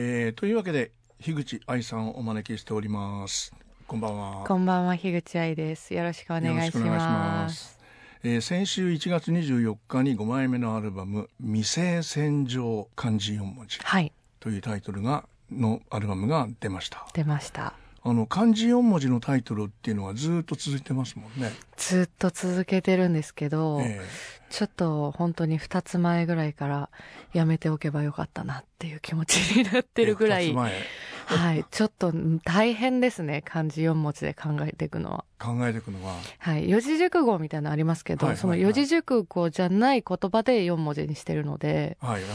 えー、というわけで樋口愛さんをお招きしております。こんばんは。こんばんは樋口愛です。よろしくお願いします。えー、先週1月24日に5枚目のアルバム「未成戦場漢字4文字」はい、というタイトルがのアルバムが出ました。出ましたあの漢字4文字のタイトルっていうのはずっと続いてますもんね。ずっと続けてるんですけど、えー、ちょっと本当に2つ前ぐらいからやめておけばよかったなっていう気持ちになってるぐらいはい、ちょっと大変ですね漢字4文字で考えていくのは。考えていくのは。はい。四字熟語みたいなのありますけど、はいはいはい、その四字熟語じゃない言葉で4文字にしてるので。はい、は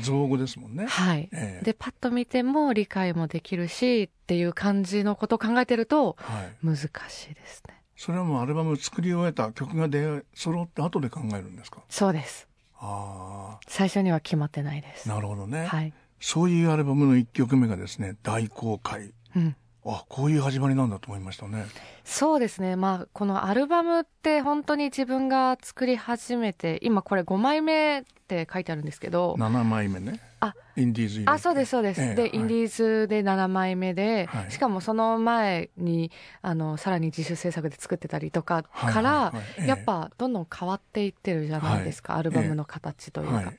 い、造語ですもんね。はい、えー、でパッと見ても理解もできるしっていう感じのことを考えてると難しいですね、はい、それはもうアルバム作り終えた曲が出揃って後で考えるんですか？そうです。ああ。最初には決まってないです。なるほどね。はいそういうアルバムの1曲目がですね大公開、うん、あこういう始まりなんだと思いましたね。そうですね。まあこのアルバムって本当に自分が作り始めて今これ5枚目って書いてあるんですけど。7枚目ねあインディーズあそうですそうです、ええ、で、はい、インディーズで7枚目で、はい、しかもその前にあのさらに自主制作で作ってたりとかから、はいはいはい、やっぱどんどん変わっていってるじゃないですか、アルバムの形というか、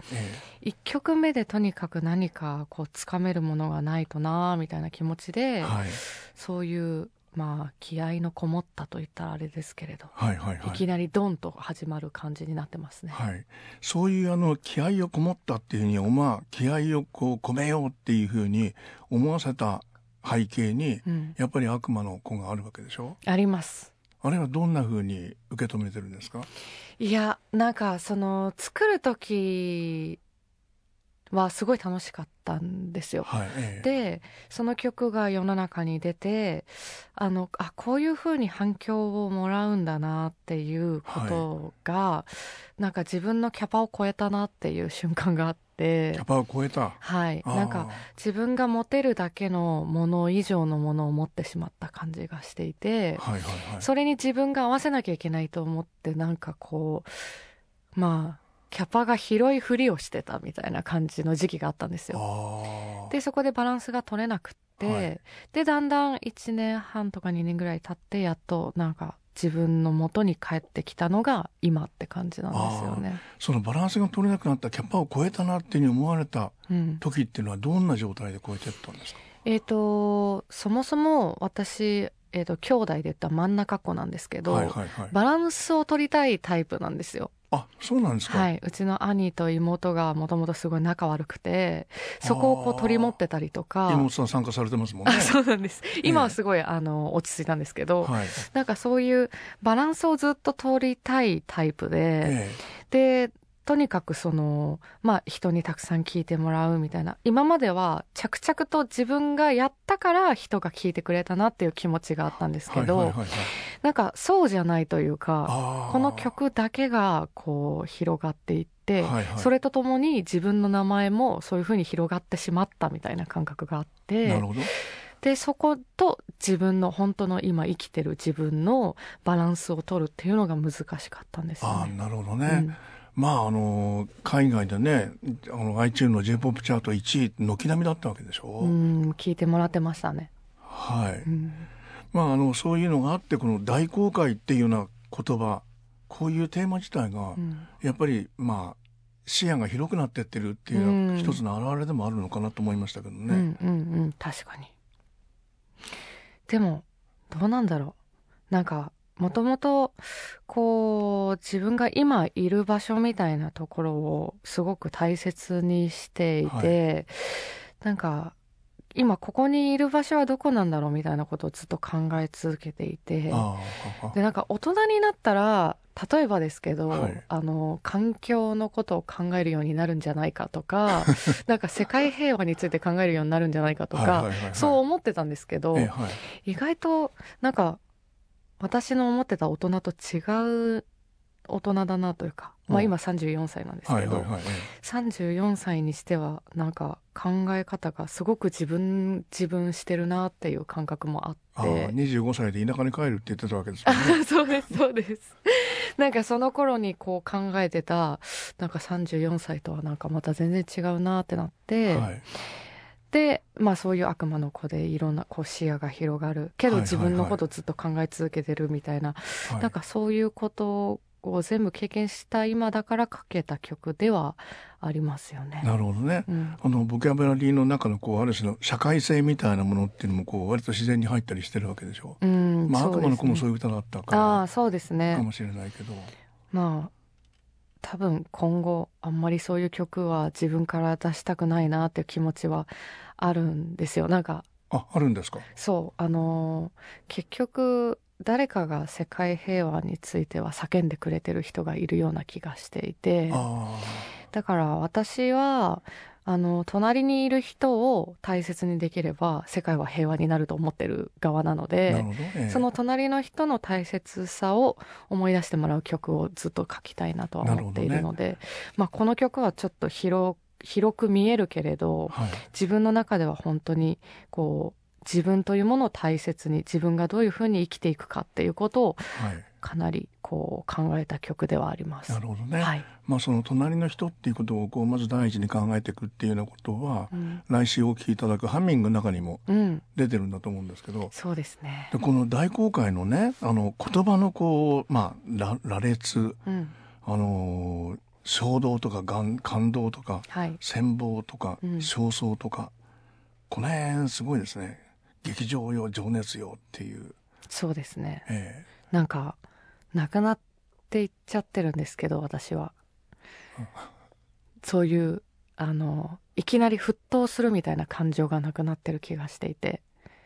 1曲目でとにかく何かこうつかめるものがないとなみたいな気持ちで、そういうまあ気合のこもったといったらあれですけれど、はいはいはい、いきなりドンと始まる感じになってますね。はい、そういうあの気合をこもったっていうふうにまあ気合をこう込めようっていうふうに思わせた背景に、うん、やっぱり悪魔の子があるわけでしょ？あります。あれはどんなふうに受け止めてるんですか？いやなんかその作る時はすごい楽しかったんですよ。はいええ、でその曲が世の中に出てあのあこういうふうに反響をもらうんだなっていうことが、はい、なんか自分のキャパを超えたなっていう瞬間があって。キャパを超えた。はい。なんか自分が持てるだけのもの以上のものを持ってしまった感じがしていて、はいはいはい、それに自分が合わせなきゃいけないと思ってなんかこうまあキャパが広いふりをしてたみたいな感じの時期があったんですよ。でそこでバランスが取れなくって、はい、でだんだん1年半とか2年ぐらい経ってやっとなんか自分の元に帰ってきたのが今って感じなんですよね。そのバランスが取れなくなったキャパを超えたなっていうふうに思われた時っていうのはどんな状態で超えてったんですか、うん、えっ、ー、とそもそも私えーと、兄弟で言った真ん中っ子なんですけど、はいはいはい、バランスを取りたいタイプなんですよ。あそうなんですか、はい、うちの兄と妹がもともとすごい仲悪くてそこをこう取り持ってたりとか。妹さん参加されてますもんね。そうなんです。今はすごい、えー、あの落ち着いたんですけど、はい、なんかそういうバランスをずっと取りたいタイプで、えー、でとにかくその、まあ、人にたくさん聞いてもらうみたいな。今までは着々と自分がやったから人が聞いてくれたなっていう気持ちがあったんですけど、はいはいはいはい、なんかそうじゃないというかこの曲だけがこう広がっていって、はいはい、それとともに自分の名前もそういうふうに広がってしまったみたいな感覚があって。なるほど。でそこと自分の本当の今生きてる自分のバランスを取るっていうのが難しかったんですよね。あなるほどね、うんまああの海外でねあの iTunes の J−POP チャート1位軒並みだったわけでしょ？うん聞いてもらってましたねはい、うん、まああのそういうのがあってこの大公開っていうような言葉こういうテーマ自体が、やっぱりまあ視野が広くなってってるっていう一つの表れでもあるのかなと思いましたけどね。うんうんうん、確かに。でもどうなんだろう。なんかもともとこう自分が今いる場所みたいなところをすごく大切にしていて、はい、なんか今ここにいる場所はどこなんだろうみたいなことをずっと考え続けていてでなんか大人になったら例えばですけど、はい、あの環境のことを考えるようになるんじゃないかとか なんか世界平和について考えるようになるんじゃないかとかそう思ってたんですけど、はい、意外となんか私の思ってた大人と違う大人だなというか、まあ、今34歳なんですけど、はいはいはい、34歳にしてはなんか考え方がすごく自分自分してるなっていう感覚もあって。あ25歳で田舎に帰るって言ってたわけですよね。そうですそうです。なんかその頃にこう考えてたなんか34歳とはなんかまた全然違うなってなって、はい。でまあそういう悪魔の子でいろんなこう視野が広がるけど自分のことずっと考え続けてるみたいな、はいなんかそういうことを全部経験した今だから書けた曲ではありますよね。なるほどね。うんあのボキャブラリーの中のこうある種の社会性みたいなものっていうのもこう割と自然に入ったりしてるわけでしょ。うん、まあ悪魔の子もそういう歌だったですねああかそうですねらかもしれないけど。まあ多分今後あんまりそういう曲は自分から出したくないなっていう気持ちはあるんですよ。なんかああるんですか？そうあのー結局誰かが世界平和については叫んでくれてる人がいるような気がしていて。あだから私はあの隣にいる人を大切にできれば世界は平和になると思ってる側なのでるほど。ええその隣の人の大切さを思い出してもらう曲をずっと書きたいなとは思っているので、まあ、この曲はちょっと広広く見えるけれどはい。自分の中では本当にこう自分というものを大切に自分がどういうふうに生きていくかっていうことをはい。かなりこう考えた曲ではあります。なるほどね。はい、まあその隣の人っていうことをこうまず第一に考えていくっていうようなことは、うん来週お聞きいただくハミングの中にもうん、出てるんだと思うんですけど。そうですね。でこの大公開のねあの言葉のこうまあ羅羅列うん、あのー衝動とかがん感動とかはい、羨望とかうん焦燥とか、この辺すごいですね劇場よ情熱よっていう、そうですね。えなんかなくなっていっちゃってるんですけど私は。そういうあのいきなり沸騰するみたいな感情がなくなってる気がしていて。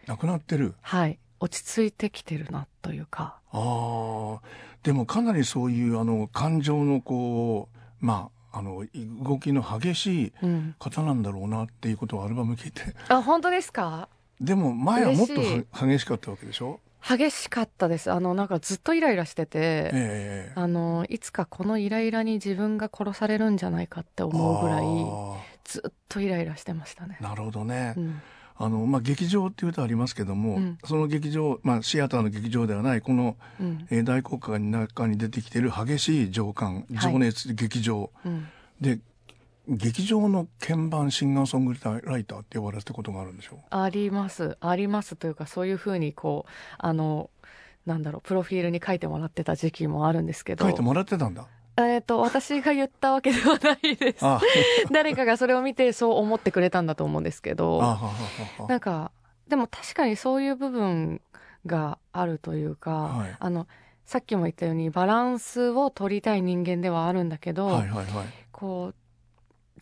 えなくなってる？はい。落ち着いてきてるなというか。あー。でもかなりそういうあの感情のこうまああの動きの激しいうん。方なんだろうなっていうことをアルバム聞いて。あ本当ですか？でも前はもっと激しかったわけでしょ？激しかったです。あのなんかずっとイライラしてて、ええ。あのいつかこのイライラに自分が殺されるんじゃないかって思うぐらいあずっとイライラしてましたね。ーなるほどね、うん。あのまあ、劇場っていう歌ありますけども、うん。その劇場、まあ、シアターの劇場ではないこの、うん。えー大国家の中に出てきている激しい情感はい。情熱、劇場うん。で劇場の鍵盤シンガーソングライターって呼ばれたことがあるんでしょあります。あります。というかそういうふうにこうあのなんだろうプロフィールに書いてもらってた時期もあるんですけど。書いてもらってたんだ？えっ、と私が言ったわけではないです。あ 誰かがそれを見てそう思ってくれたんだと思うんですけあどなんかでも確かにそういう部分があるというか、はい。あのさっきも言ったようにバランスを取りたい人間ではあるんだけど、はいはいはい。こう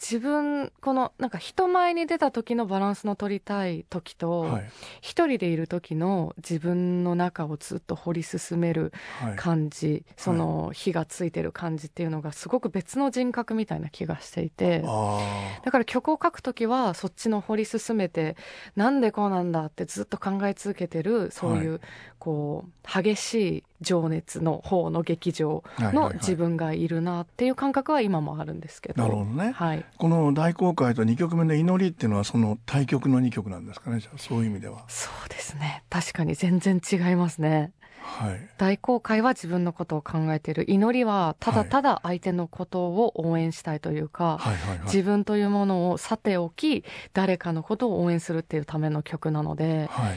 自分このなんか人前に出た時のバランスの取りたい時と、はい。一人でいる時の自分の中をずっと掘り進めるはい。感じ、その火がついてる感じっていうのがすごく別の人格みたいな気がしていてあだから曲を書く時はそっちの掘り進めてなんでこうなんだってずっと考え続けてるそういう、はこう激しい情熱の方の劇場の自分がいるなっていう感覚は今もあるんですけど。なるほどね。はい、この大公開と2曲目の祈りっていうのはその対曲の2曲なんですかねじゃあそういう意味では。そうですね。確かに全然違いますね。はい。大公開は自分のことを考えている。祈りはただただ相手のことを応援したいというか、はいはいはい。自分というものをさておき誰かのことを応援するっていうための曲なのではい。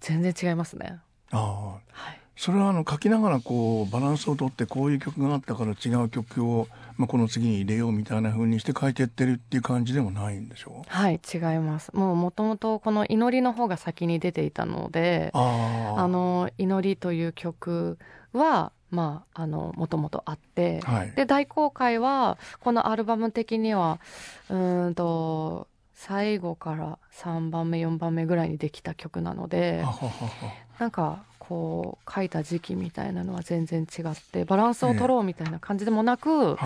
全然違いますね。ああ。はい、それはあの書きながらこうバランスをとってこういう曲があったから違う曲を、まあ、この次に入れようみたいな風にして書いてってるっていう感じでもないんでしょう？はい、違います。もうもともとこの祈りの方が先に出ていたので、あの祈りという曲はまああのもともとあって、はい。で大公開はこのアルバム的にはうーんと最後から3番目4番目ぐらいにできた曲なのでなんかこう書いた時期みたいなのは全然違ってバランスを取ろうみたいな感じでもなく、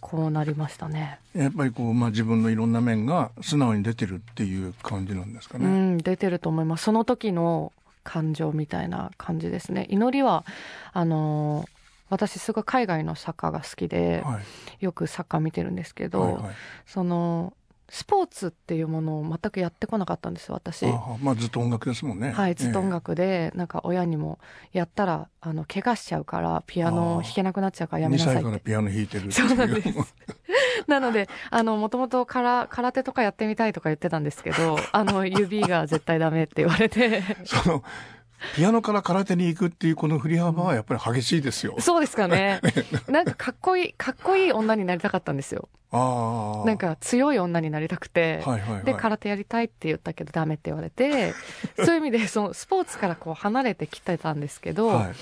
こうなりましたね。いやっぱりこう、まあ、自分のいろんな面が素直に出てるっていう感じなんですかうね、ん出てると思います。その時の感情みたいな感じですね。祈りはあのー私すごい海外の作家が好きではい。よくサッカー見てるんですけど、はいはい。そのスポーツっていうものを全くやってこなかったんです私。あまあずっと音楽ですもんね。はいずっと音楽で、なんか親にもやったらあの怪我しちゃうからピアノ弾けなくなっちゃうからやめなさい2って。歳からピアノ弾いてるそうなんです。なのであのもともと空空手とかやってみたいとか言ってたんですけどあの指が絶対ダメって言われて。そのピアノから空手に行くっていうこの振り幅はやっぱり激しいですよ。そうですかね なんかかっこいいかっこいい女になりたかったんですよああ。なんか強い女になりたくて、はいはいはい。で空手やりたいって言ったけどダメって言われて そういう意味でそのスポーツからこう離れてきてたんですけど、はい、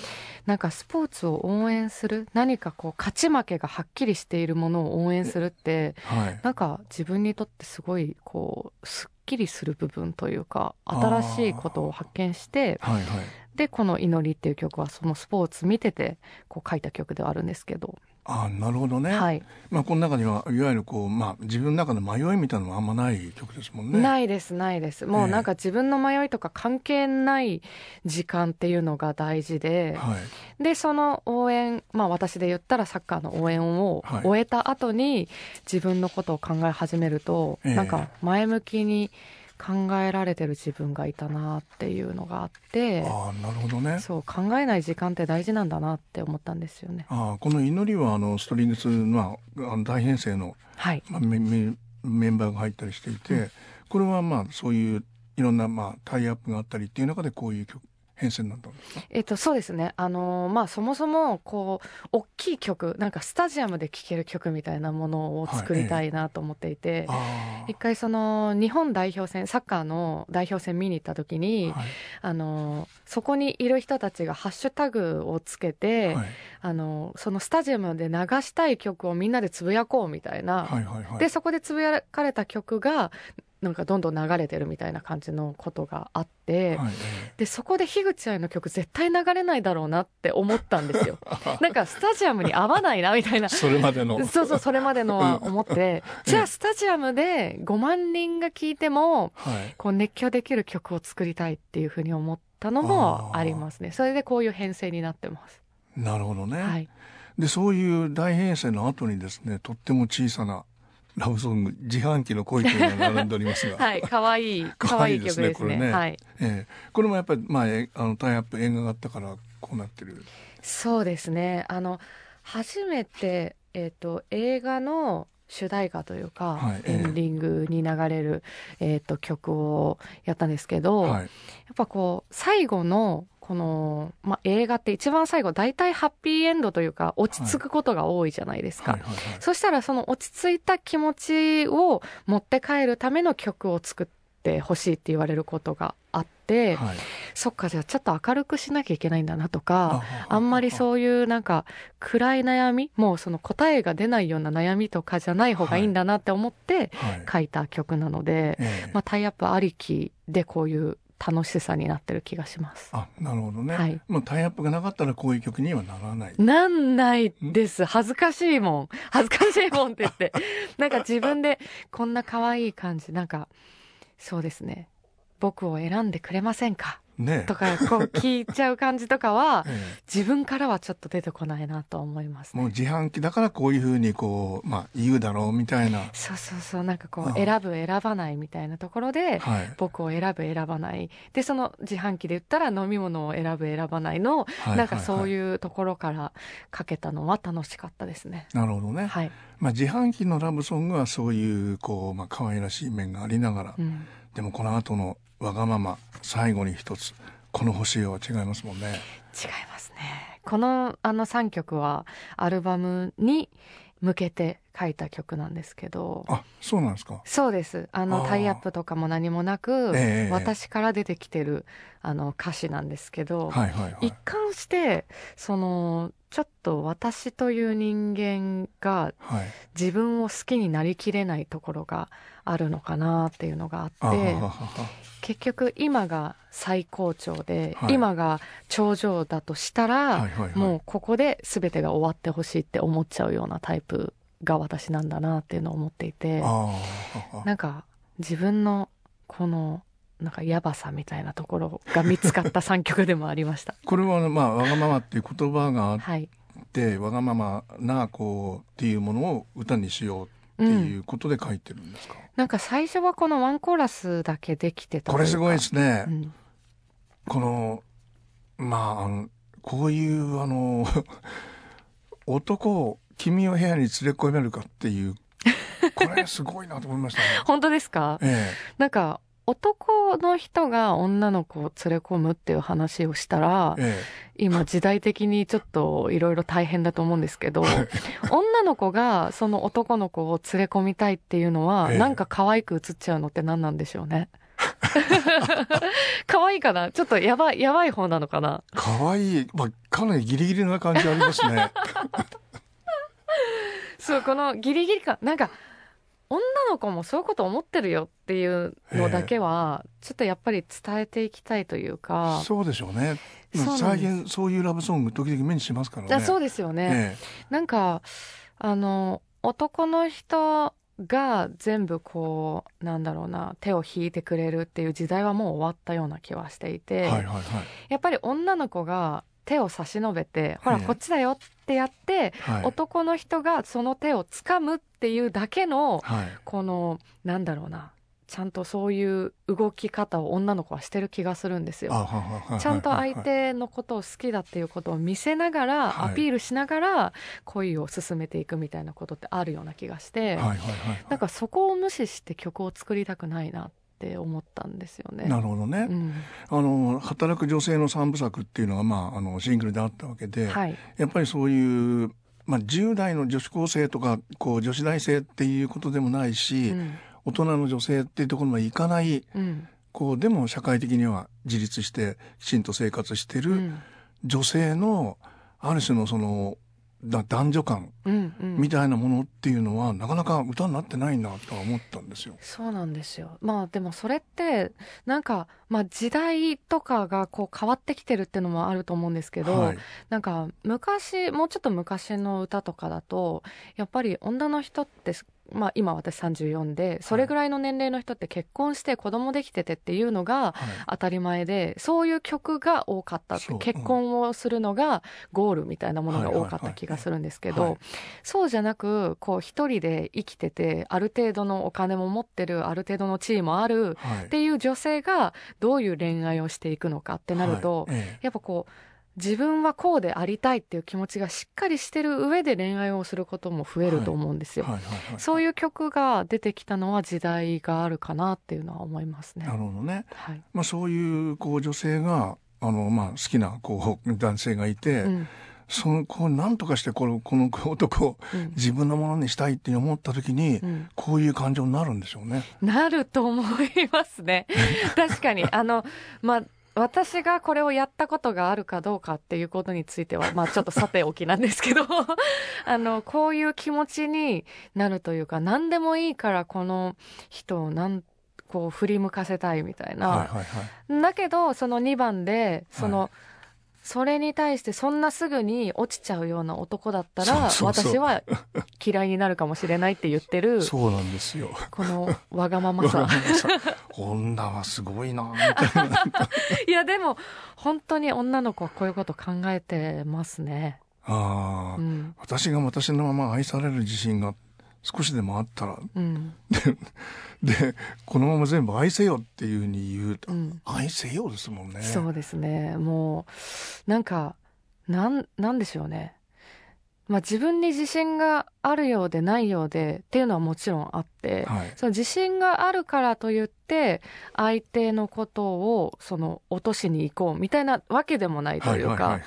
なんかスポーツを応援する何かこう勝ち負けがはっきりしているものを応援するってはい。なんか自分にとってすごいこうすっきりする部分というか新しいことを発見してはいはい。でこの「祈り」っていう曲はそのスポーツ見ててこう書いた曲ではあるんですけど、ああ、なるほどね。はい、まあこの中にはいわゆるこうまあ自分の中の迷いみたいなのはあんまない曲ですもんね。ないですないですもうええなんか自分の迷いとか関係ない時間っていうのが大事で、はい。でその応援まあ私で言ったらサッカーの応援をはい終えた後に自分のことを考え始めると、ええなんか前向きに考えられてる自分がいたなっていうのがあってああ、なるほどね。そう考えない時間って大事なんだなって思ったんですよね。ああ、この祈りはあのストリングスのあの大編成のはい、まあメメメンバーが入ったりしていて、うんこれはまあそういういろんなまあタイアップがあったりっていう中でこういう曲編成になんですか。えっと、そうですね。あのーまあ、そもそも、こう、大きい曲、なんかスタジアムで聴ける曲みたいなものを作りたいなと思っていて、あ一回その、日本代表戦、サッカーの代表戦見に行った時に、あ、はいあのーそこにいる人たちがハッシュタグをつけて、はいあのーそのスタジアムで流したい曲をみんなでつぶやこうみたいな、はいはいはい。で、そこでつぶやかれた曲が、なんかどんどん流れてるみたいな感じのことがあって、はい。でそこで樋口愛の曲絶対流れないだろうなって思ったんですよ。なんかスタジアムに合わないなみたいな。それまでの。そうそうそれまでのは思って。うんじゃあスタジアムで5万人が聴いてもはい。こう熱狂できる曲を作りたいっていうふうに思ったのもありますね。それでこういう編成になってます。なるほどね。はい。でそういう大編成の後にですねとっても小さなラブソング「自販機の恋」というのが並んでおりますが、はい可愛い可愛い曲ですね。これね。はい。ええ。これもやっぱり、まあ、えあのタイアップ映画があったからこうなってる。そうですね。あの初めて、えー、と映画の主題歌というか、はいエンディングに流れる、えー、と曲をやったんですけど、はい。やっぱこう最後のこの、まあ、映画って一番最後大体ハッピーエンドというか落ち着くことが多いじゃないですか。はいはいはい。そしたらその落ち着いた気持ちを持って帰るための曲を作ってほしいって言われることがあって、はい。そっかじゃあちょっと明るくしなきゃいけないんだなとかああんまりそういうなんか暗い悩みもうその答えが出ないような悩みとかじゃない方がいいんだなって思ってはい。書いた曲なので、ええ。まあ、タイアップありきでこういう楽しさになってる気がします。あなるほどね、はいまあ、タイアップがなかったらこういう曲にはならないなんないです。恥ずかしいもん。恥ずかしいもんって言って。なんか自分でこんな可愛い感じ。なんか、そうですね。僕を選んでくれませんか？ねとか、こう聞いちゃう感じとかは、ええ自分からはちょっと出てこないなと思います、ね。もう自販機だからこういうふうにこう、まあ、言うだろうみたいな、そうそうそう。なんかこう、選ぶ選ばないみたいなところで、はい僕を選ぶ選ばない。で、その自販機で言ったら飲み物を選ぶ選ばないの、はいなんかそうう、いうところからかけたのは楽しかったですね。なるほどね、はい。まあ、自販機のラブソングはそういうこう、まあ可愛らしい面がありながら、うん。でもこの後のわがまま最後に一つこの星よは違いますもんね。違いますね。このあの3曲はアルバムに向けて書いた曲なんですけど。あそうなんですか。そうです。あのタイアップとかも何もなく、ええ。私から出てきてるあの歌詞なんですけど、はいはいはい。一貫してそのちょっと私という人間がはい。自分を好きになりきれないところがあるのかなっていうのがあって結局今が最高潮で、はい。今が頂上だとしたら、もうここで全てが終わってほしいって思っちゃうようなタイプが私なんだなっていうのを思っていてなんか自分のこのなんかやばさみたいなところが見つかった3曲でもありました。これはまあわがままっていう言葉があっはい、てわがままなこうっていうものを歌にしようっていうことで書いてるんですか、うん、なんか最初はこのワンコーラスだけできてたこれすごいですね、うん、このまああのこういうあの 男を君を部屋に連れ込めるかっていうこれすごいなと思いましたね。本当ですか、ええ、なんか男の人が女の子を連れ込むっていう話をしたら、ええ、今時代的にちょっといろいろ大変だと思うんですけど、女の子がその男の子を連れ込みたいっていうのは、え、なんか可愛く映っちゃうのって何なんでしょうね。可愛いかな？ちょっとやばい、やばい方なのかな？可愛い。まあ、かなりギリギリな感じありますね。そう、このギリギリ感、なんか、女の子もそういうこと思ってるよっていうのだけは、ちょっとやっぱり伝えていきたいというか。そうでしょうね。最近そういうラブソング時々目にしますからね。そうですよね。なんか、あの、男の人が全部こう、なんだろうな、手を引いてくれるっていう時代はもう終わったような気はしていて、はいはいはい、やっぱり女の子が手を差し伸べて、ほら、こっちだよってやって、はい、男の人がその手を掴むっていうだけの、はい、この、なんだろうな、ちゃんとそういう動き方を女の子はしてる気がするんですよ。ちゃんと相手のことを好きだっていうことを見せながら、アピールしながら恋を進めていくみたいなことってあるような気がして、なんかそこを無視して曲を作りたくないなって思ったんですよね。なるほどね。うん、あの働く女性の三部作っていうのがまああのシングルであったわけで、はい、やっぱりそういうまあ10代の女子高生とかこう女子大生っていうことでもないし、うん、大人の女性っていうところまでいかない、うん、こうでも社会的には自立してきちんと生活してる女性のある種のそのだ男女感みたいなものっていうのは、なかなか歌になってないなとは思ったんですよ。そうなんですよ。まあでもそれってなんかまあ時代とかがこう変わってきてるっていうのもあると思うんですけど、はい、なんか昔もうちょっと昔の歌とかだとやっぱり女の人ってまあ、今私34でそれぐらいの年齢の人って結婚して子供できててっていうのが当たり前で、そういう曲が多かった結婚をするのがゴールみたいなものが多かった気がするんですけどそうじゃなくこう一人で生きててある程度のお金も持ってるある程度の地位もあるっていう女性がどういう恋愛をしていくのかってなると、やっぱこう自分はこうでありたいっていう気持ちがしっかりしてる上で恋愛をすることも増えると思うんですよ。そういう曲が出てきたのは時代があるかなっていうのは思いますね。なるほどね。はい、まあそういうこう女性があのまあ好きなこう男性がいて。うんそのこう何とかしてこのこの男を自分のものにしたいって思った時に、うん、こういう感情になるんでしょうね。なると思いますね。確かにあのまあ私がこれをやったことがあるかどうかっていうことについては、まあちょっとさておきなんですけど あの、こういう気持ちになるというか、何でもいいからこの人をなんこう振り向かせたいみたいな。はいはいはい、だけど、その2番で、その、はいそれに対してそんなすぐに落ちちゃうような男だったら私は嫌いになるかもしれないって言ってる。そうなんですよ。このわがままさ。女はすごいなみたいな。いやでも本当に女の子はこういうこと考えてますね。ああ、うん、私が私のまま愛される自信が少しでもあったら、うん、でこのまま全部愛せよっていうふうに言うと、うん、愛せよですもんね。そうですね。もうなんかなんなんでしょうねまあ、自分に自信があるようでないようでっていうのはもちろんあって、はい、その自信があるからといって相手のことをその落としに行こうみたいなわけでもないというか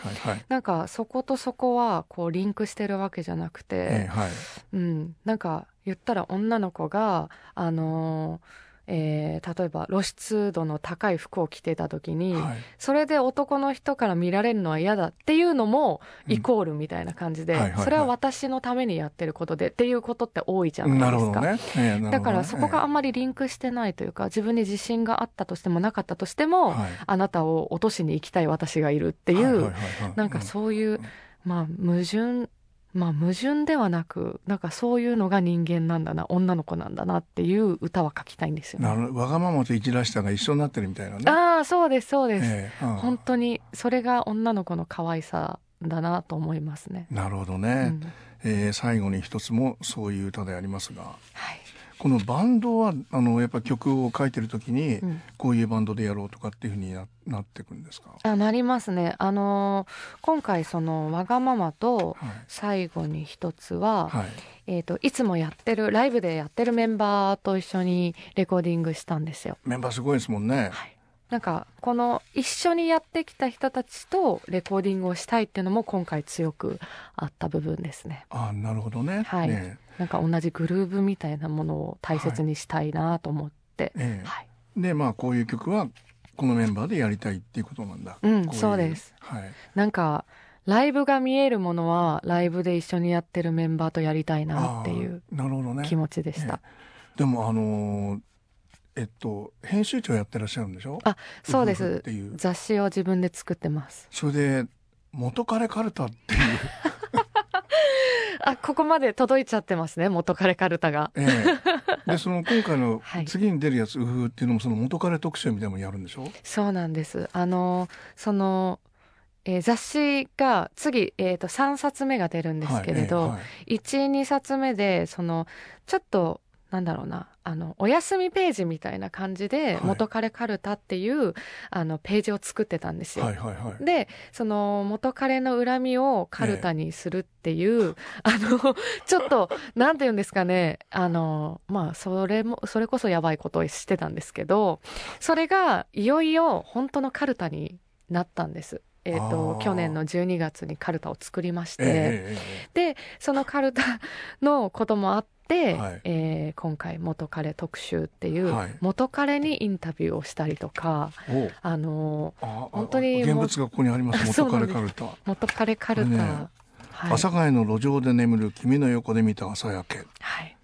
なんかそことそこはこうリンクしてるわけじゃなくて、えーはい、うん、なんか言ったら女の子があのーえー、例えば露出度の高い服を着てた時に、はい、それで男の人から見られるのは嫌だっていうのもイコールみたいな感じで、うんそれは私のためにやってることでっていうことって多いじゃないですか、ね。えーね、だからそこがあんまりリンクしてないというか自分に自信があったとしてもなかったとしても、はい、あなたを落としに行きたい私がいるっていう、なんかそういう、まあ矛盾まあ矛盾ではなくなんかそういうのが人間なんだな女の子なんだなっていう歌は書きたいんですよ、ね、わがままと生きらしたが一緒になってるみたいなね。ああそうですそうです、えー、本当にそれが女の子の可愛さだなと思いますね。なるほどね、うん、えー最後に一つもそういう歌でありますが。はいこのバンドはあのやっぱ曲を書いてる時に、うん。こういうバンドでやろうとかっていうふうにななっていくんですか、あなりますね。あの今回そのわがままとはい。最後に一つは、はい。えー、といつもやってるライブでやってるメンバーと一緒にレコーディングしたんですよ。メンバーすごいですもんね。はい、なんかこの一緒にやってきた人たちとレコーディングをしたいっていうのも今回強くあった部分ですね。あなるほどね。はいねなんか同じグルーブみたいなものを大切にしたいなと思って、ええはい、でまあこういう曲はこのメンバーでやりたいっていうことなんだ。うんこいそうです。はい。なんかライブが見えるものはライブで一緒にやってるメンバーとやりたいなっていうあーなるほどね。気持ちでした。でもあのーえっと編集長やってらっしゃるんでしょ？あそうですていう。雑誌を自分で作ってますそれで元彼カルタっていう。あここまで届いちゃってますね元彼カルタがええでその今回の はい次に出るやつ「うふ」っていうのもその元彼特集みたいなのもやるんでしょ？そうなんですあのその、えー雑誌が次、えー、と3冊目が出るんですけれど、はいえ12冊目でそのちょっとなんだろうなあのお休みページみたいな感じではい元彼カルタっていう、あのページを作ってたんですよ。はいはいはい。でその元彼の恨みをカルタにするっていう、あのちょっとなんて言うんですかねあのまあそれもそれこそやばいことをしてたんですけどそれがいよいよ本当のカルタになったんです。えー、とあー去年の12月にカルタを作りまして、えええええでそのカルタのこともあって、はい。えー今回元彼特集っていう、はい。元彼にインタビューをしたりとかえおあのあ本当に現物がここにありま す。元彼カルタ。元彼カルタ、ねはい。阿佐ヶ谷の路上で眠る君の横で見た朝焼け。はい、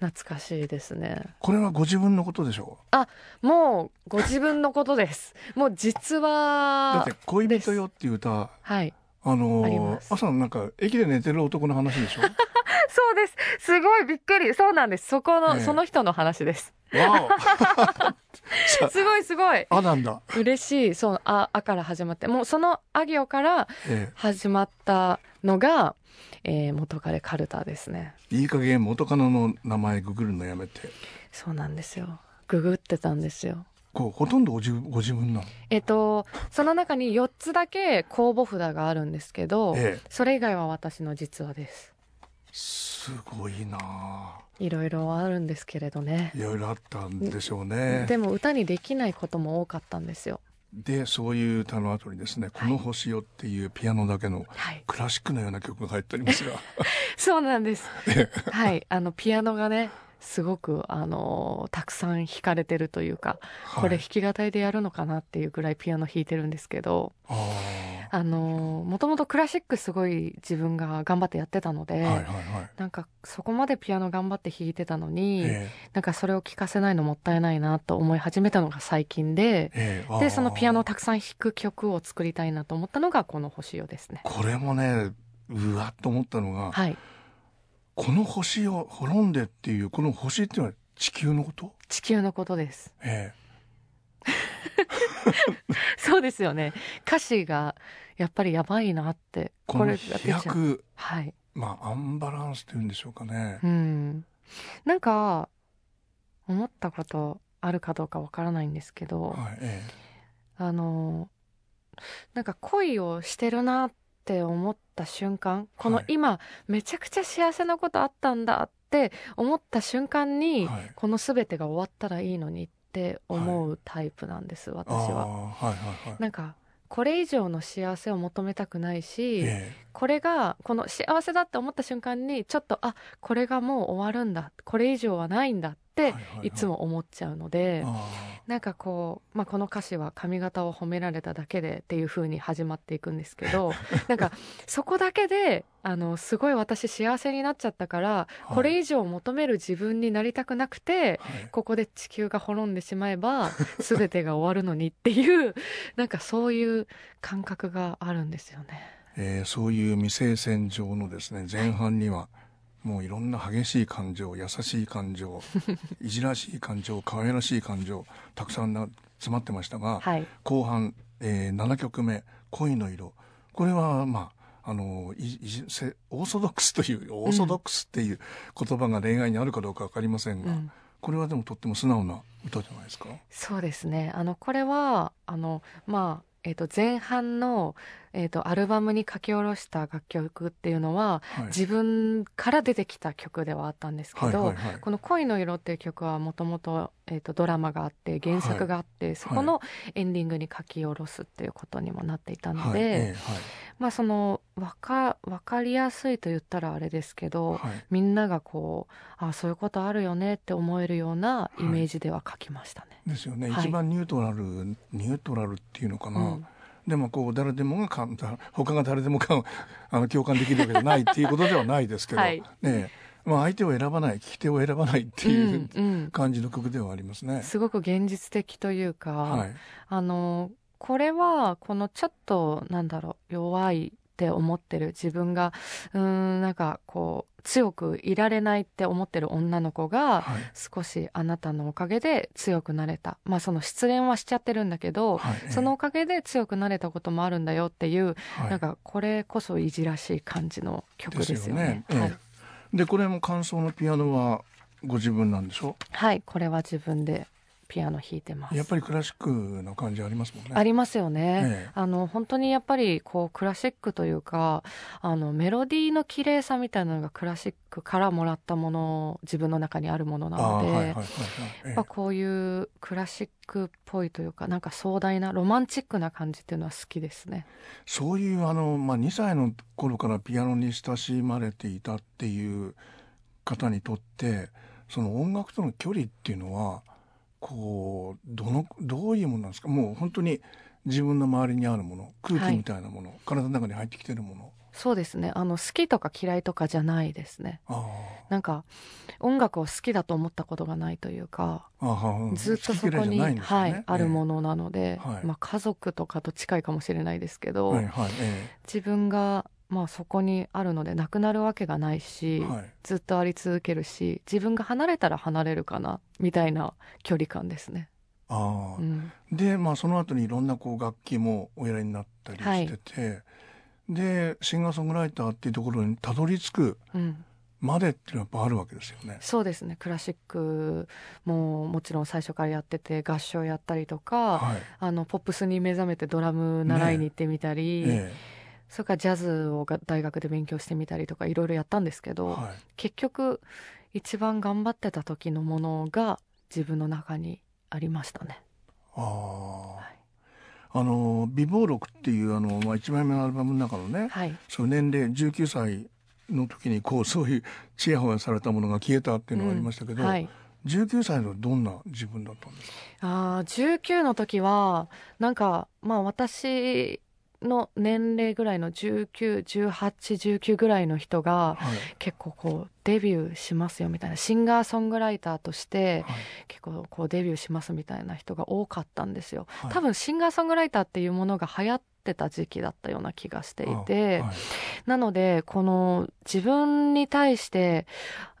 懐かしいですね。これはご自分のことでしょもうご自分のことです。もう実う。だはって恋人よっていう歌、はい。あの朝なんか駅で寝てる男の話でしょ？そうです。すごいびっくり。そうなんです。そこの、ええ。その人の話です。わお。さすごいすごい。あなんだ。嬉しい。そうああから始まって。もうそのあ行からえ始まったのが、えー元彼カルタですね。え、いい加減元カノの名前ググるのやめて。そうなんですよ。ググってたんですよ。こうほとんどご自分ご自分なの？えっとその中に4つだけ公募札があるんですけど、ええ、それ以外は私の実話ですすごいな。あ。いろいろあるんですけれどね。いろいろあったんでしょうね。でも歌にできないことも多かったんですよ。でそういう歌の後にですね「この星よ」っていうピアノだけのはい。クラシックのような曲が入っておりますが そうなんです。はい。あのピアノがねすごくあのたくさん弾かれてるというか、これはい弾き語りでやるのかなっていうぐらいピアノ弾いてるんですけど。ああのもともとクラシックすごい自分が頑張ってやってたので、ーはいはいはい。なんかそこまでピアノ頑張って弾いてたのに、えなんかそれを聞かせないのもったいないなと思い始めたのが最近でえ、え。えあー。でそのピアノをたくさん弾く曲を作りたいなと思ったのがこの星よですね。これもねうわっと思ったのが、はい、この星を滅んでっていうこの星っていうのは地球のこと？地球のことです。え そうですよね。歌詞がやっぱりやばいなって。えこのが出飛。躍はい。まあアンバランスっていうんでしょうかね、うん。なんか思ったことあるかどうかわからないんですけど、はいえあのなんか恋をしてるなって思った瞬間このはい今めちゃくちゃ幸せなことあったんだって思った瞬間えに、はいこの全てが終わったらいいのにって思うタイプなんです、は。は。いはいはい。なんかこれ以上の幸せを求めたくないし、え。これがこの幸せだって思った瞬間にちょっとあこれがもう終わるんだ。これ以上はないんだってはいつも思っちゃうので、あなんかこう、まあ、この歌詞は髪型を褒められただけでっていう風に始まっていくんですけど なんかそこだけであのすごい私幸せになっちゃったから、ーこれ以上求める自分になりたくなくてはい。ここで地球が滅んでしまえば全てが終わるのにっていう なんかそういう感覚があるんですよね。えーそういう未成線上のですね前半にはもういろんな激しい感情優しい感情 いじらしい感情可愛らしい感情たくさんな詰まってましたが、はい、後半、えー7曲目「恋の色」これはまああのいいせオーソドックスというオーソドックスっていう言葉が恋愛にあるかどうか分かりませんが、うん。これはでもとっても素直な歌じゃないですか？そうですね。あのこれはあのまあえー、と前半の、えー、とアルバムに書き下ろした楽曲っていうのは、はい。自分から出てきた曲ではあったんですけど、はいはいはい。この「恋の色」っていう曲はもともとドラマがあって原作があって、そこのエンディングに書き下ろすっていうことにもなっていたので、はい。ええはい。まあそのわかわかりやすいと言ったらあれですけど、はい。みんながこうあそういうことあるよねって思えるようなイメージでは書きましたね。ですよね、はい。一番ニュートラルニュートラルっていうのかな、うんでもこう誰でもがかん他が誰でもかあの共感できるわけじゃないっていうことではないですけど、はい。ねえ。まあ、相手を選ばない聞き手を選ばないっていう、うんうん。感じの曲ではありますね。すごく現実的というか、はい。あのこれはこのちょっとなんだろう弱いって思ってる。自分がうーんなんかこう強くいられないって思ってる女の子がはい。少しあなたのおかげで強くなれた。まあその失恋はしちゃってるんだけど、はい。そのおかげで強くなれたこともあるんだよっていう、はい。なんかこれこそいじらしい感じの曲ですよね。でねはいええ。でこれも感想のピアノはご自分なんでしょ？はい、これは自分でピアノ弾いてます。やっぱりクラシックな感じありますもんね。ありますよね、ええあの本当にやっぱりこうクラシックというかあのメロディーの綺麗さみたいなのがクラシックからもらったもの自分の中にあるものなので、はいやっぱこういうクラシックっぽいというかなんか壮大なロマンチックな感じっていうのは好きですね。そういうあの、まあ、2歳の頃からピアノに親しまれていたっていう方にとってその音楽との距離っていうのはこうどのどういうものなんですか？もう本当に自分の周りにあるもの空気みたいなもの、体の中に入ってきてるもの。そうですね。あの好きとか嫌いとかじゃないですね。あなんか音楽を好きだと思ったことがないというかうんずっとそこに、ね。はい、あるもの、のなので、はい。まあ、家族とかと近いかもしれないですけど、はいはいえ。自分が、まあ、そこにあるのでなくなるわけがないし、えはい、ずっとあり続けるし自分が離れたら離れるかなみたいな距離感ですね。ああ。うん、でまあその後にいろんなこう楽器もおやりになったりしてて、でシンガーソングライターっていうところにたどり着くうん、までっていうのはやっぱあるわけですよね。そうですね。クラシックももちろん最初からやってて合唱やったりとか、はい。あのポップスに目覚めてドラム習いに行ってみたり、えそれからジャズをが大学で勉強してみたりとかいろいろやったんですけえど、はい。結局一番頑張ってた時のものが自分の中にありましたね。ああ、はいあの美貌録っていうあのまあ一枚目のアルバムの中のね、はい、そういう年齢19歳の時にこうそういうちやほやされたものが消えたっていうのがありましたけど、はい、19歳のどんな自分だったんですか？あー19の時はなんかまあ私の年齢ぐらいの191819ぐらいの人がはい。結構こうデビューしますよみたいなシンガーソングライターとしてはい。結構こうデビューしますみたいな人が多かったんですよ。はい多分シンガーソングライターっていうものが流行ってた時期だったような気がしていて、なのでこの自分に対して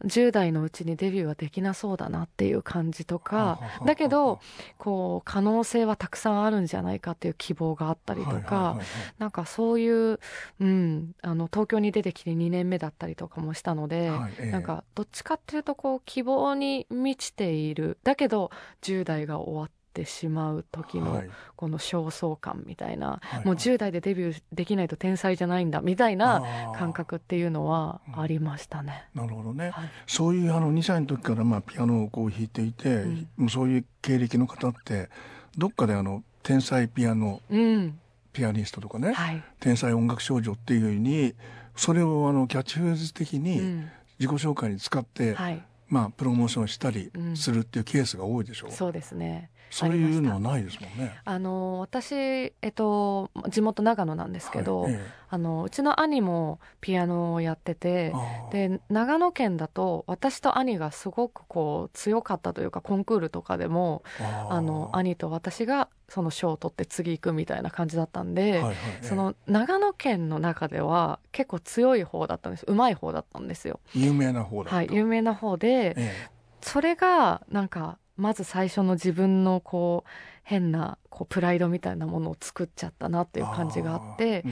10代のうちにデビューはできなそうだなっていう感じとはあかだけどこう可能性はたくさんあるんじゃないかっていう希望があったりとかはいなんかそういう、うん、あの東京に出てきて2年目だったりとかもしたので。なんかどっちかっていうとこう希望に満ちている。だけど10代が終わってしまう時のはい。この焦燥感みたいな、はいもう10代でデビューできないと天才じゃないんだみたいな感覚っていうのはありましたね。なるほどね。はい。そういうあの2歳の時からまあピアノをこう弾いていて、ん。もうそういう経歴の方ってどっかであの天才ピアノうん。ピアニストとかね、はい。天才音楽少女っていうふうにそれをあのキャッチフレーズ的うにん。自己紹介に使って、はい、まあプロモーションしたりうん。するっていうケースが多いでしょう、そうですね。そういうのはないですもんね。あの私、えっと、地元長野なんですけど、はい。えあのうちの兄もピアノをやっててで長野県だと私と兄がすごくこう強かったというかコンクールとかでもあの兄と私がその賞を取って次行くみたいな感じだったんで、はいはいええ。その長野県の中では結構強い方だったんです。うまい方だったんですよ。有名な方だはい、有名な方でえ。それがなんかまず最初の自分のこう変なこうプライドみたいなものを作っちゃったなっていう感じがあって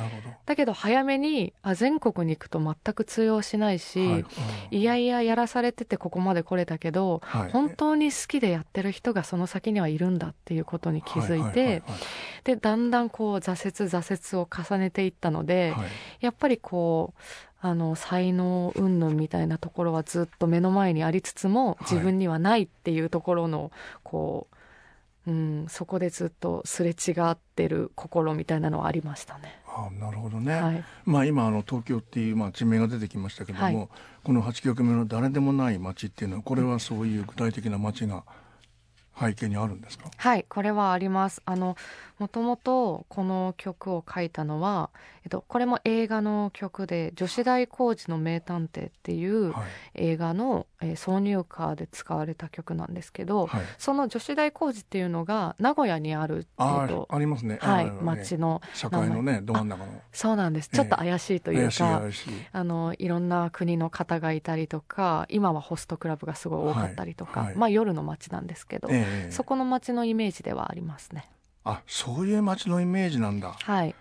だけど早めにあ全国に行くと全く通用しないし、はいいやいややらされててここまで来れたけど、はい。本当に好きでやってる人がその先にはいるんだっていうことに気づいて、でだんだんこう挫折挫折を重ねていったので、はい。やっぱりこうあの才能云々みたいなところはずっと目の前にありつつもい。自分にはないっていうところのこう、うん、そこでずっとすれ違ってる心みたいなのはありましたね。あなるほどね、はい、まあ今あの東京っていうまあ地名が出てきましたけども、はい。この8曲目の「誰でもない街」っていうのはこれはそういう具体的な街が背景にあるんですか？はい、これはあります。あの、もともとこの曲を書いたのは、えっと、これも映画の曲で、女子大工事の名探偵っていうはい。映画の、えー挿入歌で使われた曲なんですけど、はい。その女子大工事っていうのが名古屋にある、あえっとあありますね。はい、町の、社会のねど真ん中の。そうなんです。ええちょっと怪しいというか、いあのいろんな国の方がいたりとか今はホストクラブがすごい多かったりとか、はいはい。まあ夜の街なんですけど、ええ。そこの街のイメージではありますね。あそういう街のイメージなんだ。はい、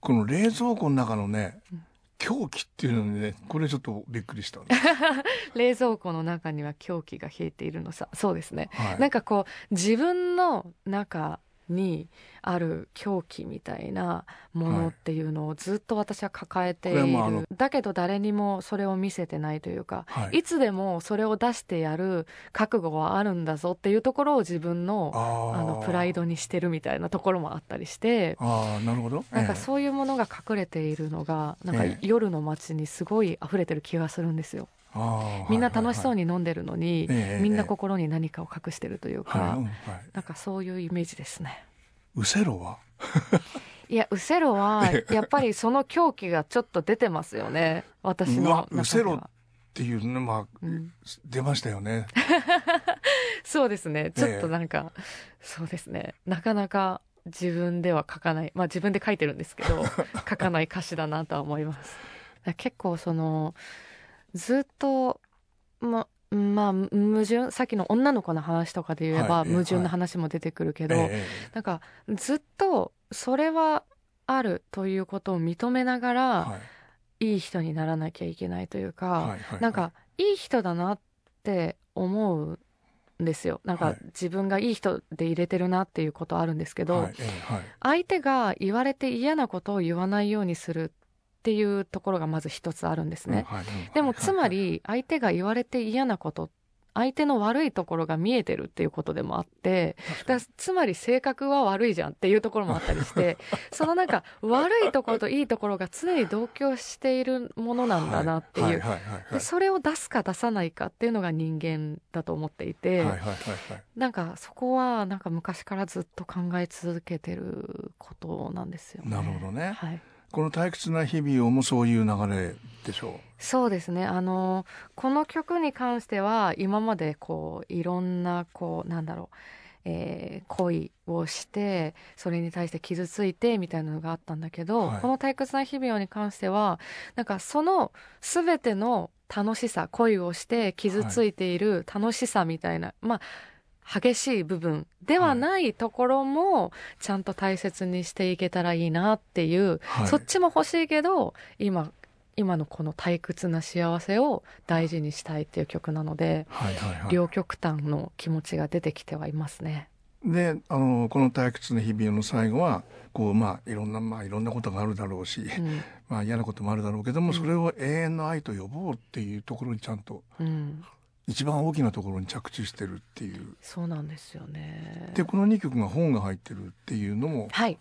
この冷蔵庫の中のねうん狂気っていうのにねこれちょっとびっくりした、冷蔵庫の中には狂気が冷えているのさ。そうですね、はい、なんかこう自分の中にある狂気みたいなものっていうのをずっと私は抱えている、はまああのだけど誰にもそれを見せてないというか、はい。い、つでもそれを出してやる覚悟はあるんだぞっていうところを自分のあのプライドにしてるみたいなところもあったりして。ああなるほど。なんかええそういうものが隠れているのがなんかええ。夜の街にすごい溢れてる気がするんですよ。みんな楽しそうに、に飲んでるのに、ええみんな心に何かを隠してるというか、なんかそういうイメージですね。ウセロは？いや、ウセロはえ、やっぱりその狂気がちょっと出てますよね。私のうわ中では。ウセロっていうねまあ、うん出ましたよね そうですね。ちょっとなんか、そうですね。なかなか自分では書かない。まあ自分で書いてるんですけど、書かない歌詞だなとは思います。結構その、ずっと、ま、まあ、矛盾、さっきの女の子の話とかで言えば、矛盾の話も出てくるけど、ええ。なんかずっとそれはあるということを認めながら、はい。い、い人にならなきゃいけないというか、はいはいはい。なんかいい人だなって思うんですよ。なんかはい。自分がいい人で入れてるなっていうことあるんですけど、はいええはい。相手が言われて嫌なことを言わないようにするっていうところがまず一つあるんですね。うんはいうんでもはいつまり相手が言われて嫌なこと相手の悪いところが見えてるっていうことでもあってつまり性格は悪いじゃんっていうところもあったりして そのなんか悪いところといいところが常に同居しているものなんだなっていう、でそれを出すか出さないかっていうのが人間だと思っていて、なんかそこはなんか昔からずっと考え続けてることなんですよね。なるほどね。はいこの退屈な日々をもそういう流れでしょそうですね。あのこの曲に関しては今までこういろんなこうなんだろう、えー恋をしてそれに対して傷ついてみたいなのがあったんだけど、はい。この退屈な日々をに関してはなんかその全ての楽しさ恋をして傷ついている楽しさみたいな、まあ激しい部分ではないところもちゃんと大切にしていけたらいいなっていうう、はい、そっちも欲しいけど今今のこの退屈な幸せを大事にしたいっていう曲なので、はいはいはい。両極端の気持ちが出てきてはいますね。であのこの退屈な日々の最後はこうまあいろんなまあいろんなことがあるだろうし、うん。まあ嫌なこともあるだろうけども、うん。それを永遠の愛と呼ぼうっていうところにちゃんとうん、一番大きなところに着地してるっていうそうなんですよね。でこの2曲が本が入ってるっていうのも、はい、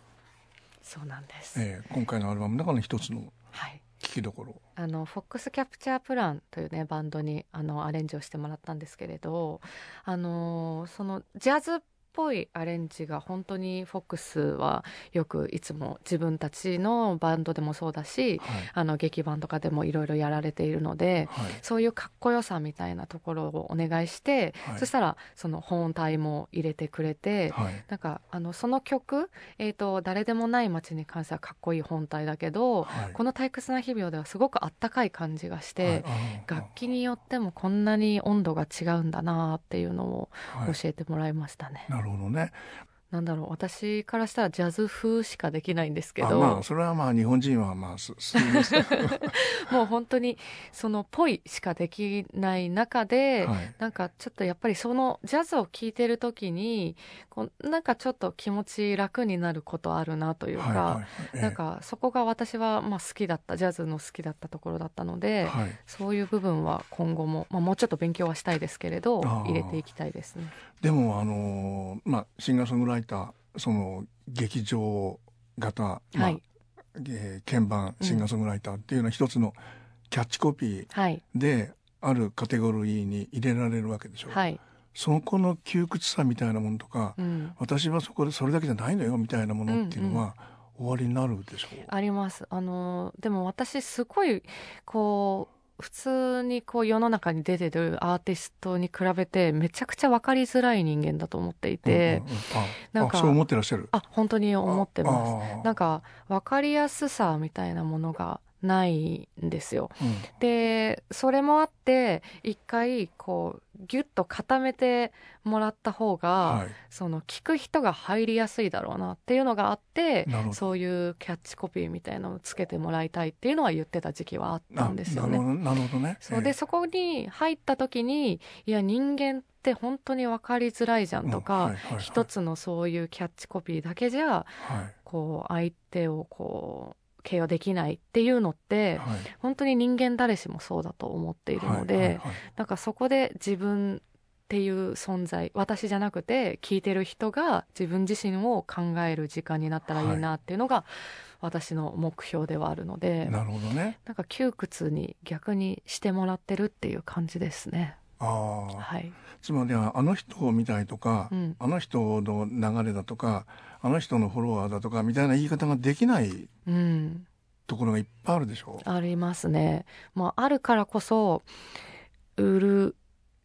そうなんです。えー今回のアルバムの中の一つのはい。聞きどころあのフォックスキャプチャープランというねバンドにあのアレンジをしてもらったんですけれど、あのそのジャズっぽいアレンジが本当にフォックスはよくいつも自分たちのバンドでもそうだし、はい。あの劇版とかでもいろいろやられているので、はい。そういうかっこよさみたいなところをお願いして、はい。そしたらその本体も入れてくれて、はい。なんかあのその曲、えーと「誰でもない街」に関してはかっこいい本体だけど、はい。この退屈な日々ではすごくあったかい感じがして、楽器によってもこんなに温度が違うんだなっていうのをはい。教えてもらいましたね。なるほどね。なんだろう私からしたらジャズ風しかできないんですけあど、まあそれはまあ日本人はまあすす もう本当にそのぽいしかできない中で、はい。なんかちょっとやっぱりそのジャズを聴いてる時にこうなんかちょっと気持ち楽になることあるなというか、はいはいええ。なんかそこが私はまあ好きだったジャズの好きだったところだったので、はい。そういう部分は今後も、まあ、もうちょっと勉強はしたいですけれど入れていきたいですね。でもあのーまあシンガーソングライターその劇場型、まあはい。えー鍵盤シンガーソングライターっていうのは一つのキャッチコピはい。ーであるカテゴリーに入れられるわけでしょ、はい、その子の窮屈さみたいなものとか、うん、私はそこでそれだけじゃないのよみたいなものっていうのは終わりになるでしょ。う、あります。あのでも私すごいこう普通にこう世の中に出てるアーティストに比べてめちゃくちゃ分かりづらい人間だと思っていて、うんうんうん。あなんかあそう思ってらっしゃる。あ本当に思ってます。すなんか分かりやすさみたいなものがないんですよ。でそれもあって一回こうギュッと固めてもらった方が、はその聞く人が入りやすいだろうなっていうのがあってそういうキャッチコピーみたいなのをつけてもらいたいっていうのは言ってた時期はあったんですよね。あなるほどね。そう。でそこに入った時にいや人間って本当に分かりづらいじゃんとか、一つのそういうキャッチコピーだけじゃはい。こう相手をこう形容できないっていうのってはい。本当に人間誰しもそうだと思っているので、はいはいはい。なんかそこで自分っていう存在私じゃなくて聞いてる人が自分自身を考える時間になったらいいなっていうのが私の目標ではあるので、なるほどね。なんか窮屈に逆にしてもらってるっていう感じですね。ああ。はい、つまりはあの人を見たいとか、うん。あの人の流れだとかあの人のフォロワーだとかみたいな言い方ができないうん、ところがいっぱいあるでしょ？ありますね。まあ、あるからこそ売る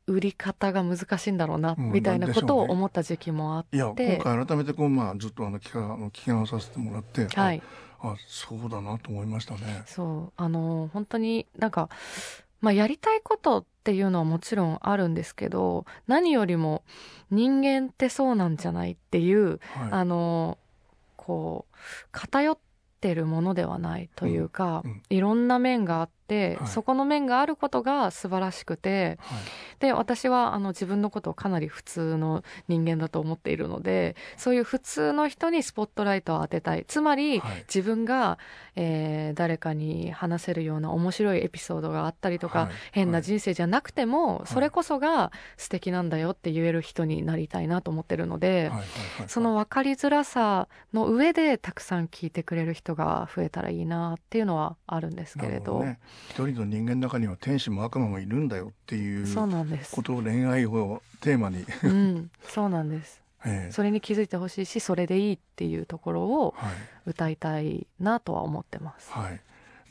売り方が難しいんだろうな、うんみたいなことを思った時期もあっいやて、今回改めてこう、まあ、ずっとあの聞かあの聞き直させてもらって、あはい、あそうだなと思いましたね。そう。あの本当になんか、まあ、やりたいことっていうのはもちろんあるんですけど何よりも人間ってそうなんじゃないっていうはい。あのこう偏ってるものではないというか、うん。うん。いろんな面があって、はい。そこの面があることが素晴らしくてはい。で私はあの自分のことをかなり普通の人間だと思っているのでそういう普通の人にスポットライトを当てたい。つまり、はい。自分が、えー誰かに話せるような面白いエピソードがあったりとか、はい。変な人生じゃなくても、い。それこそが素敵なんだよって言える人になりたいなと思ってるので、その分かりづらさの上でたくさん聞いてくれる人が増えたらいいなっていうのはあるんですけれどね、一人の人間の中には天使も悪魔もいるんだよっていうそうなんですこ。とを恋愛をテーマに、うん、そうなんです。ええそれに気づいてほしいし、それでいいっていうところをはい歌いたいなとは思ってます。はい、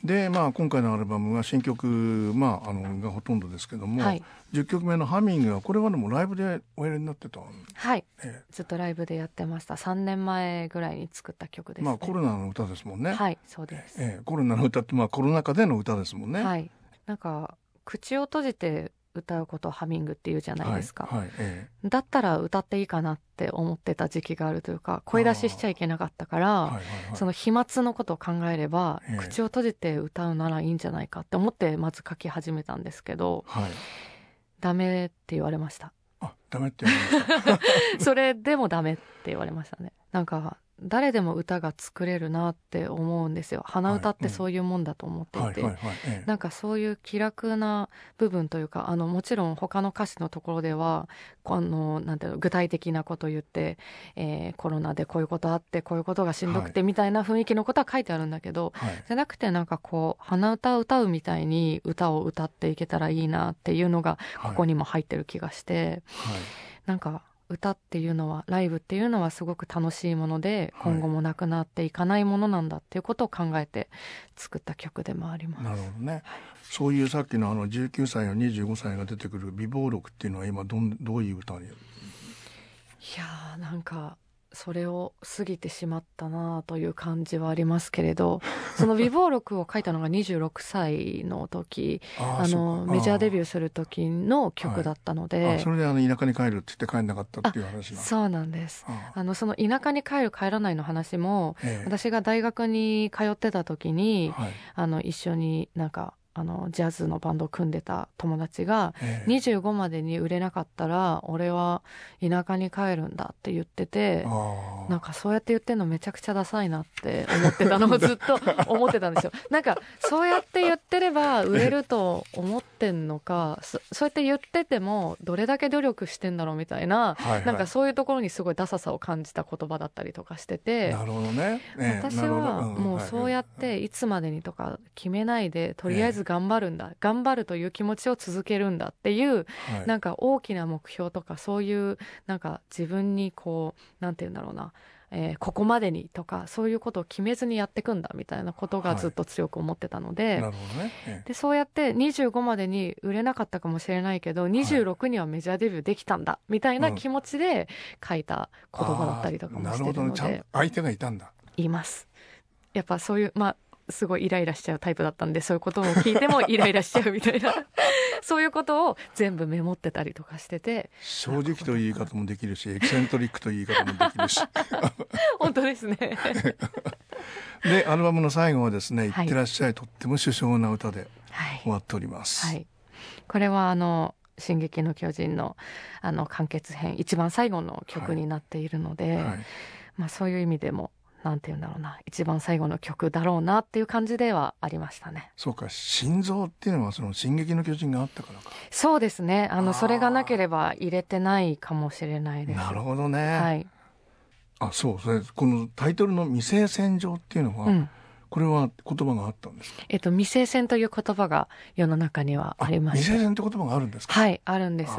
でまあ今回のアルバムは新曲、まあ、あのがほとんどですけども、はい、10曲目の「ハミング」はこれはでもライブでおやりになってたん？はい、えずっとライブでやってました。3年前ぐらいに作った曲です、ね。えまあコロナの歌ですもんね、はい、そうです。ええコロナの歌って、まあ、コロナ禍での歌ですもんね。はい、なんか口を閉じて歌うことをハミングっていうじゃないですか。はいはいえだったら歌っていいかなって思ってた時期があるというか声出ししちゃいけなかったから、えはいはいはい。その飛沫のことを考えれば、ええ。口を閉じて歌うならいいんじゃないかって思ってまず書き始めたんですけどはい、ダメって言われました。あダメって言われました。それでもダメって言われましたね。なんか誰でも歌が作れるなって思うんですよ。鼻歌ってそういうもんだと思っていて、なんかそういう気楽な部分というかあのもちろん他の歌詞のところではこのなんていうの具体的なことを言って、えーコロナでこういうことあってこういうことがしんどくてみたいな雰囲気のことは書いてあるんだけど、はい。じゃなくてなんかこう鼻歌を歌うみたいに歌を歌っていけたらいいなっていうのがはい。ここにも入ってる気がして、はい。なんか歌っていうのはライブっていうのはすごく楽しいもので、今後もなくなっていかないものなんだっていうことを考えて作った曲でもあります。なるほどね、そういうさっきのあの19歳や25歳が出てくる美貌録っていうのは今どんどういう歌に？いやーなんかそれを過ぎてしまったなという感じはありますけれど その美貌録を書いたのが26歳の時あのメジャーデビューする時の曲だったので、はい、それであの田舎に帰るって言って帰んなかったっていう話そうなんです。あのその田舎に帰る帰らないの話も、ええ、私が大学に通ってた時に、はい、あの一緒になんかあのジャズのバンドを組んでた友達が、え25までに売れなかったら俺は田舎に帰るんだって言っててなんかそうやって言ってんのめちゃくちゃダサいなって思ってたのをずっと 思ってたんですよ。なんかそうやって言ってれば売れると思ってんのか そそうやって言っててもどれだけ努力してんだろうみたいな、はいはい、なんかそういうところにすごいダサさを感じた言葉だったりとかしててなるほどね、ね、私はもうそうやっていつまでにとか決めないでとりあえず頑張るんだ、えー、頑張るという気持ちを続けるんだっていう、はい、なんか大きな目標とかそういうなんか自分にこうなんて言うんだろうなえー、ここまでにとかそういうことを決めずにやっていくんだみたいなことがずっと強く思ってたのではいね、でそうやって25までに売れなかったかもしれないけど26にはメジャーデビューできたんだみたいな気持ちで書いた言葉だったりとかもしてるので、うん、なるほど、ね、相手がいたんだ。います。やっぱそういうまあすごいイライラしちゃうタイプだったんでそういうことを聞いてもイライラしちゃうみたいな。そういうことを全部メモってたりとかしてて。正直という言い方もできるしエキセントリックという言い方もできるし。本当ですね。でアルバムの最後はですね「い。ってらっしゃい」とっても首相な歌で終わっております、はい、これはあの「進撃の巨人の」あの完結編一番最後の曲になっているので、はい。はい、まあ、そういう意味でもなんて言うんだろうな一番最後の曲だろうなっていう感じではありましたね。そうか心臓っていうのはその「進撃の巨人」があったからか。そうですね。あのそれがなければ入れてないかもしれないです。なるほどね。はい。あそうそれこのタイトルの「未成戦場」っていうのは、うんこれは言葉があったんですか？えっと未成線という言葉が世の中にはあります。未成線って言葉があるんですか？はい、あるんです。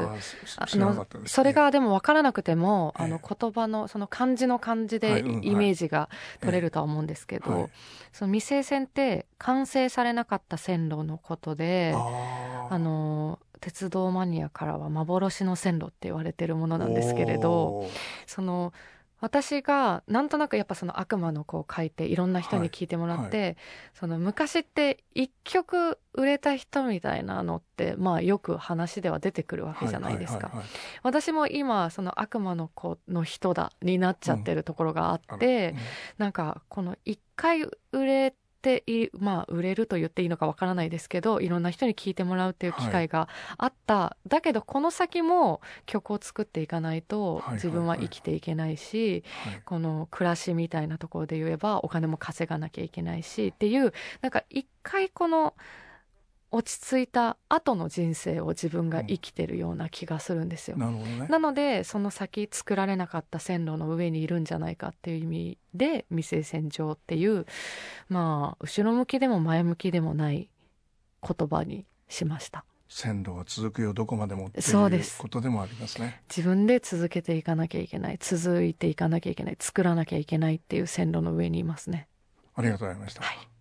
あのそれがでも分からなくても、あの言葉のその漢字の漢字でイメージが取れるとは思うんですけど、その未成線って完成されなかった線路のことで、あの鉄道マニアからは幻の線路って言われてるものなんですけれど、その。私がなんとなくやっぱその悪魔の子を書いていろんな人に聞いてもらって、はい。はい、その昔って一曲売れた人みたいなのってまあよく話では出てくるわけじゃないですか、私も今その悪魔の子の人だになっちゃってるところがあって、うん。うん、なんかこの一回売れてまあ売れると言っていいのかわからないですけどいろんな人に聞いてもらうっていう機会があった、はい、だけどこの先も曲を作っていかないと自分は生きていけないし、この暮らしみたいなところで言えばお金も稼がなきゃいけないしっていうなんか一回この落ち着いた後の人生を自分が生きてるような気がするんですよ。なね、なのでその先作られなかった線路の上にいるんじゃないかっていう意味で未成線上っていうまあ後ろ向きでも前向きでもない言葉にしました。線路は続くよどこまでもっていうことでもありますね。自分で続けていかなきゃいけない続いていかなきゃいけない作らなきゃいけないっていう線路の上にいますね。ありがとうございました、はい